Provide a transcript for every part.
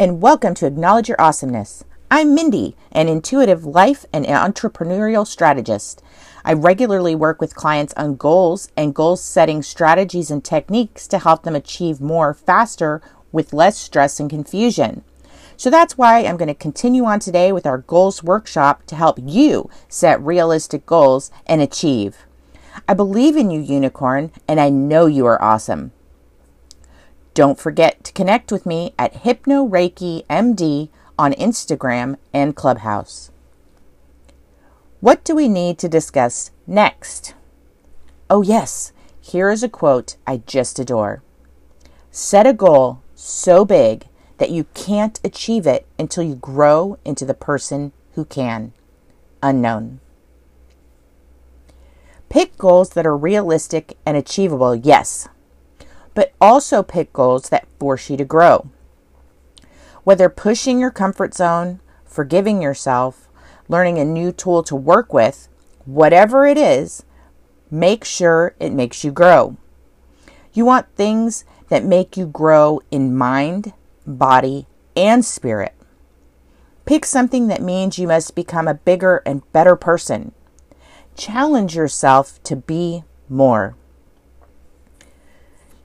and welcome to Acknowledge Your Awesomeness. I'm Mindy, an intuitive life and entrepreneurial strategist. I regularly work with clients on goals and goal setting strategies and techniques to help them achieve more faster with less stress and confusion. So that's why I'm going to continue on today with our goals workshop to help you set realistic goals and achieve. I believe in you, unicorn, and I know you are awesome. Don't forget to connect with me at Hypno Reiki MD on Instagram and Clubhouse. What do we need to discuss next? Oh, yes, here is a quote I just adore Set a goal so big that you can't achieve it until you grow into the person who can. Unknown. Pick goals that are realistic and achievable, yes, but also pick goals that force you to grow. Whether pushing your comfort zone, forgiving yourself, learning a new tool to work with, whatever it is, make sure it makes you grow. You want things that make you grow in mind, body, and spirit. Pick something that means you must become a bigger and better person. Challenge yourself to be more.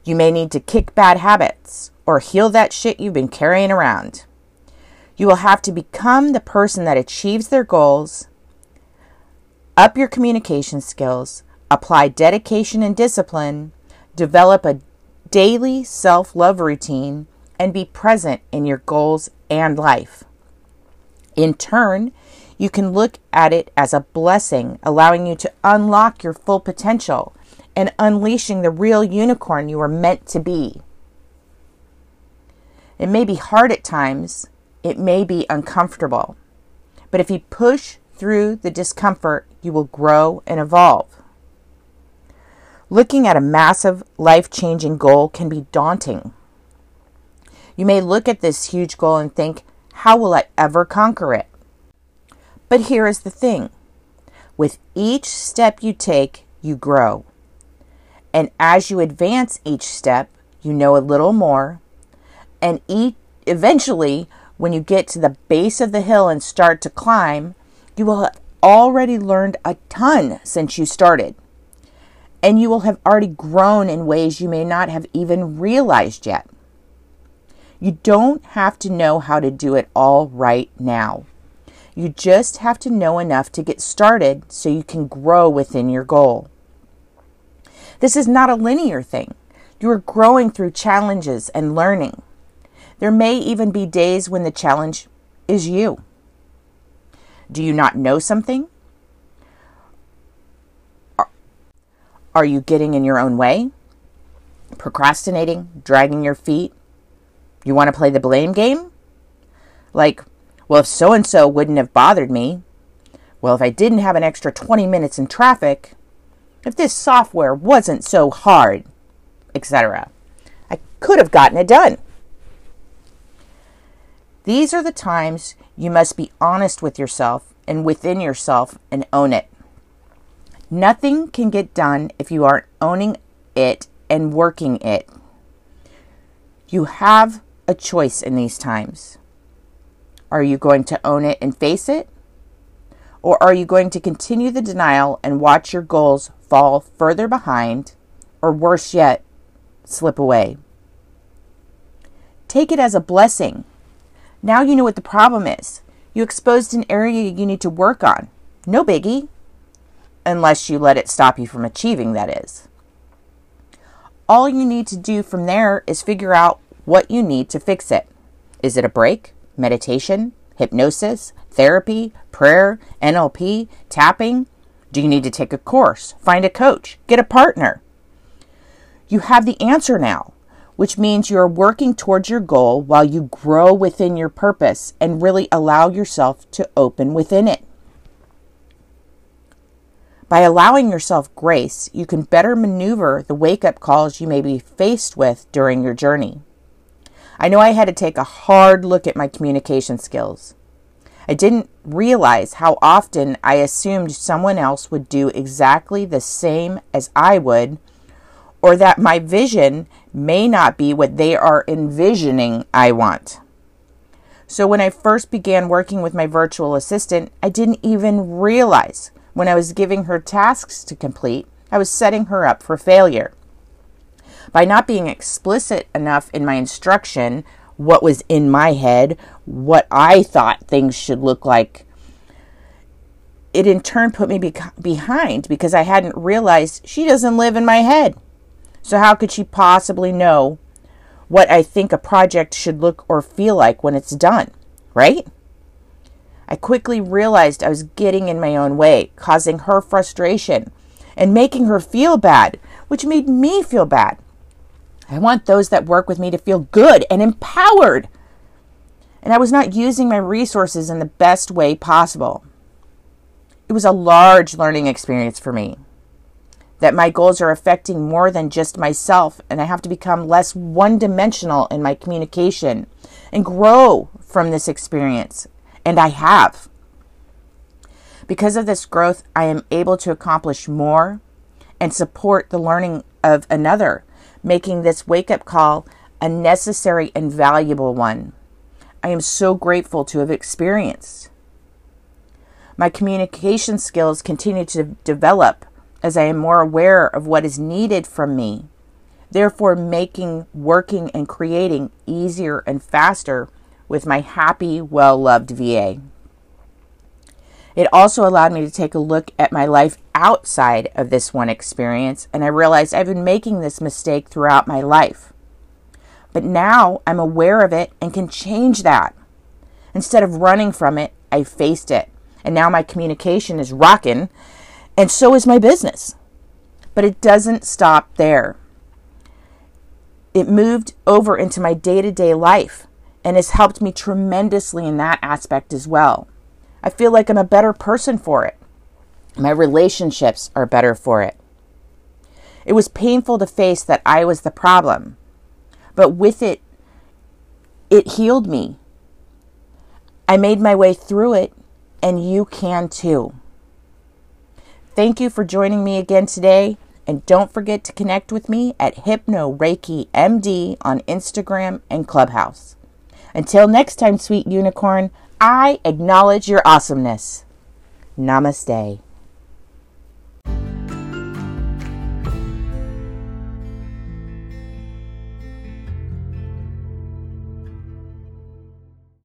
You may need to kick bad habits or heal that shit you've been carrying around. You will have to become the person that achieves their goals, up your communication skills, apply dedication and discipline, develop a daily self love routine, and be present in your goals and life. In turn, you can look at it as a blessing, allowing you to unlock your full potential and unleashing the real unicorn you are meant to be. It may be hard at times, it may be uncomfortable, but if you push through the discomfort, you will grow and evolve. Looking at a massive, life changing goal can be daunting. You may look at this huge goal and think, how will I ever conquer it? But here is the thing with each step you take, you grow. And as you advance each step, you know a little more. And each, eventually, when you get to the base of the hill and start to climb, you will have already learned a ton since you started. And you will have already grown in ways you may not have even realized yet. You don't have to know how to do it all right now. You just have to know enough to get started so you can grow within your goal. This is not a linear thing. You are growing through challenges and learning. There may even be days when the challenge is you. Do you not know something? Are you getting in your own way? Procrastinating? Dragging your feet? You want to play the blame game? Like, well, if so and so wouldn't have bothered me, well, if I didn't have an extra 20 minutes in traffic, if this software wasn't so hard, etc., I could have gotten it done. These are the times you must be honest with yourself and within yourself and own it. Nothing can get done if you aren't owning it and working it. You have a choice in these times. Are you going to own it and face it? Or are you going to continue the denial and watch your goals fall further behind, or worse yet, slip away? Take it as a blessing. Now you know what the problem is. You exposed an area you need to work on. No biggie. Unless you let it stop you from achieving, that is. All you need to do from there is figure out what you need to fix it. Is it a break? meditation, hypnosis, therapy, prayer, NLP, tapping? Do you need to take a course, find a coach, get a partner? You have the answer now, which means you are working towards your goal while you grow within your purpose and really allow yourself to open within it. By allowing yourself grace, you can better maneuver the wake up calls you may be faced with during your journey. I know I had to take a hard look at my communication skills. I didn't realize how often I assumed someone else would do exactly the same as I would, or that my vision may not be what they are envisioning I want. So when I first began working with my virtual assistant, I didn't even realize when I was giving her tasks to complete, I was setting her up for failure. By not being explicit enough in my instruction, what was in my head, what I thought things should look like, it in turn put me be- behind because I hadn't realized she doesn't live in my head. So, how could she possibly know what I think a project should look or feel like when it's done, right? I quickly realized I was getting in my own way, causing her frustration and making her feel bad, which made me feel bad. I want those that work with me to feel good and empowered. And I was not using my resources in the best way possible. It was a large learning experience for me that my goals are affecting more than just myself, and I have to become less one dimensional in my communication and grow from this experience. And I have. Because of this growth, I am able to accomplish more and support the learning of another, making this wake up call a necessary and valuable one. I am so grateful to have experienced. My communication skills continue to develop as I am more aware of what is needed from me, therefore, making working and creating easier and faster with my happy, well loved VA. It also allowed me to take a look at my life outside of this one experience, and I realized I've been making this mistake throughout my life. But now I'm aware of it and can change that. Instead of running from it, I faced it. And now my communication is rocking and so is my business. But it doesn't stop there. It moved over into my day to day life and has helped me tremendously in that aspect as well. I feel like I'm a better person for it. My relationships are better for it. It was painful to face that I was the problem, but with it, it healed me. I made my way through it, and you can too. Thank you for joining me again today. And don't forget to connect with me at Hypno Reiki MD on Instagram and Clubhouse. Until next time, sweet unicorn, I acknowledge your awesomeness. Namaste.